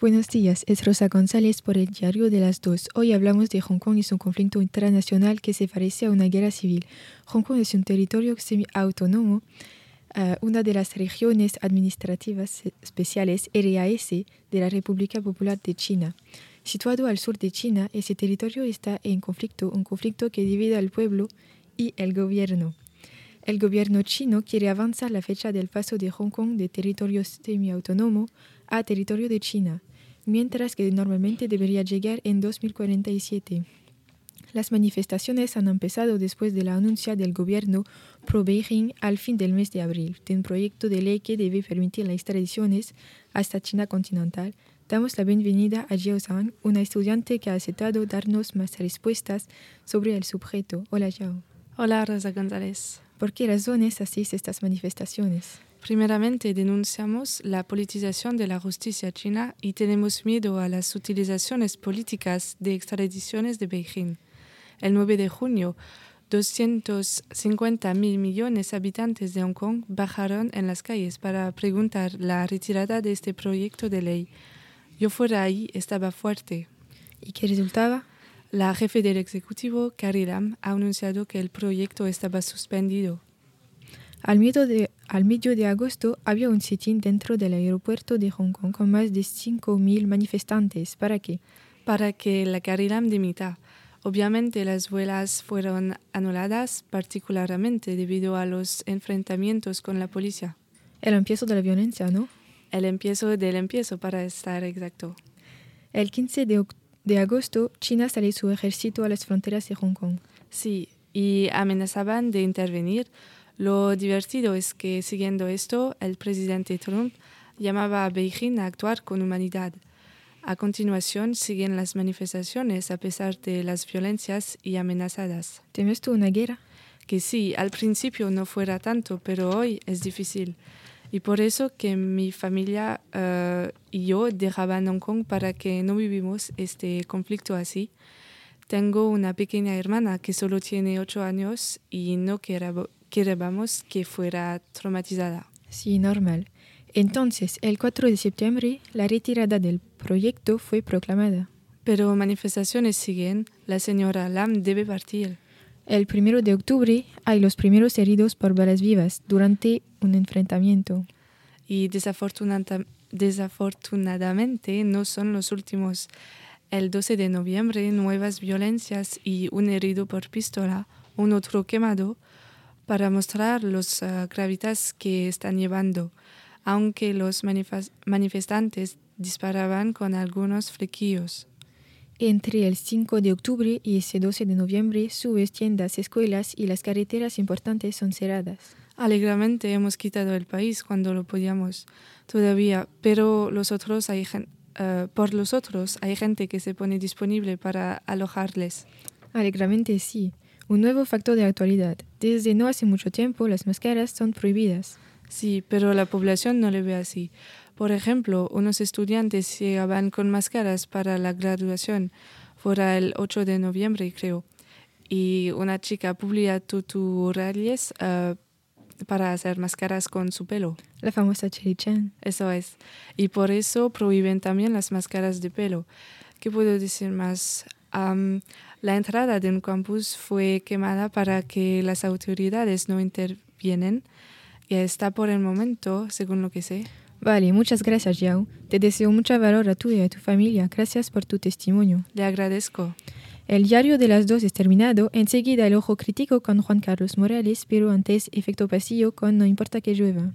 Buenos días, es Rosa González por el Diario de las Dos. Hoy hablamos de Hong Kong y su conflicto internacional que se parece a una guerra civil. Hong Kong es un territorio semi-autónomo, uh, una de las regiones administrativas especiales RAS de la República Popular de China. Situado al sur de China, ese territorio está en conflicto, un conflicto que divide al pueblo y el gobierno. El gobierno chino quiere avanzar la fecha del paso de Hong Kong de territorio semi-autónomo a territorio de China mientras que normalmente debería llegar en 2047. Las manifestaciones han empezado después de la anuncia del gobierno pro-Beijing al fin del mes de abril de un proyecto de ley que debe permitir las extradiciones hasta China continental. Damos la bienvenida a Jiao Zhang, una estudiante que ha aceptado darnos más respuestas sobre el sujeto. Hola, Jiao. Hola, Rosa González. ¿Por qué razones hacéis estas manifestaciones? Primeramente, denunciamos la politización de la justicia china y tenemos miedo a las utilizaciones políticas de extradiciones de Beijing. El 9 de junio, 250 mil millones de habitantes de Hong Kong bajaron en las calles para preguntar la retirada de este proyecto de ley. Yo fuera ahí estaba fuerte. ¿Y qué resultaba? La jefe del Ejecutivo, Carrie Lam, ha anunciado que el proyecto estaba suspendido. Al medio, de, al medio de agosto había un sit-in dentro del aeropuerto de Hong Kong con más de 5.000 manifestantes. ¿Para qué? Para que la Carilam dimita. Obviamente las vuelas fueron anuladas, particularmente debido a los enfrentamientos con la policía. El empiezo de la violencia, ¿no? El empiezo del empiezo, para estar exacto. El 15 de, de agosto, China salió su ejército a las fronteras de Hong Kong. Sí, y amenazaban de intervenir lo divertido es que, siguiendo esto, el presidente Trump llamaba a Beijing a actuar con humanidad. A continuación, siguen las manifestaciones a pesar de las violencias y amenazadas. ¿Temes tú una guerra? Que sí, al principio no fuera tanto, pero hoy es difícil. Y por eso que mi familia uh, y yo dejaban Hong Kong para que no vivimos este conflicto así. Tengo una pequeña hermana que solo tiene ocho años y no queríamos que fuera traumatizada. Sí, normal. Entonces, el 4 de septiembre, la retirada del proyecto fue proclamada. Pero manifestaciones siguen. La señora Lam debe partir. El 1 de octubre hay los primeros heridos por balas vivas durante un enfrentamiento. Y desafortunadamente no son los últimos. El 12 de noviembre, nuevas violencias y un herido por pistola, un otro quemado, para mostrar los uh, gravitas que están llevando, aunque los manifestantes disparaban con algunos flequillos. Entre el 5 de octubre y ese 12 de noviembre, sus tiendas, escuelas y las carreteras importantes son cerradas. Alegremente hemos quitado el país cuando lo podíamos todavía, pero los otros hay, uh, por los otros hay gente que se pone disponible para alojarles. Alegremente sí. Un nuevo factor de actualidad. Desde no hace mucho tiempo las máscaras son prohibidas. Sí, pero la población no le ve así. Por ejemplo, unos estudiantes llegaban con máscaras para la graduación, fuera el 8 de noviembre creo, y una chica publica tutoriales uh, para hacer máscaras con su pelo. La famosa Cherry Chan. Eso es. Y por eso prohíben también las máscaras de pelo. ¿Qué puedo decir más? Um, la entrada de un campus fue quemada para que las autoridades no intervienen y está por el momento, según lo que sé. Vale, muchas gracias, Yao. Te deseo mucha valor a tú y a tu familia. Gracias por tu testimonio. Le agradezco. El diario de las dos es terminado. Enseguida el ojo crítico con Juan Carlos Morales, pero antes efecto pasillo con No importa que llueva.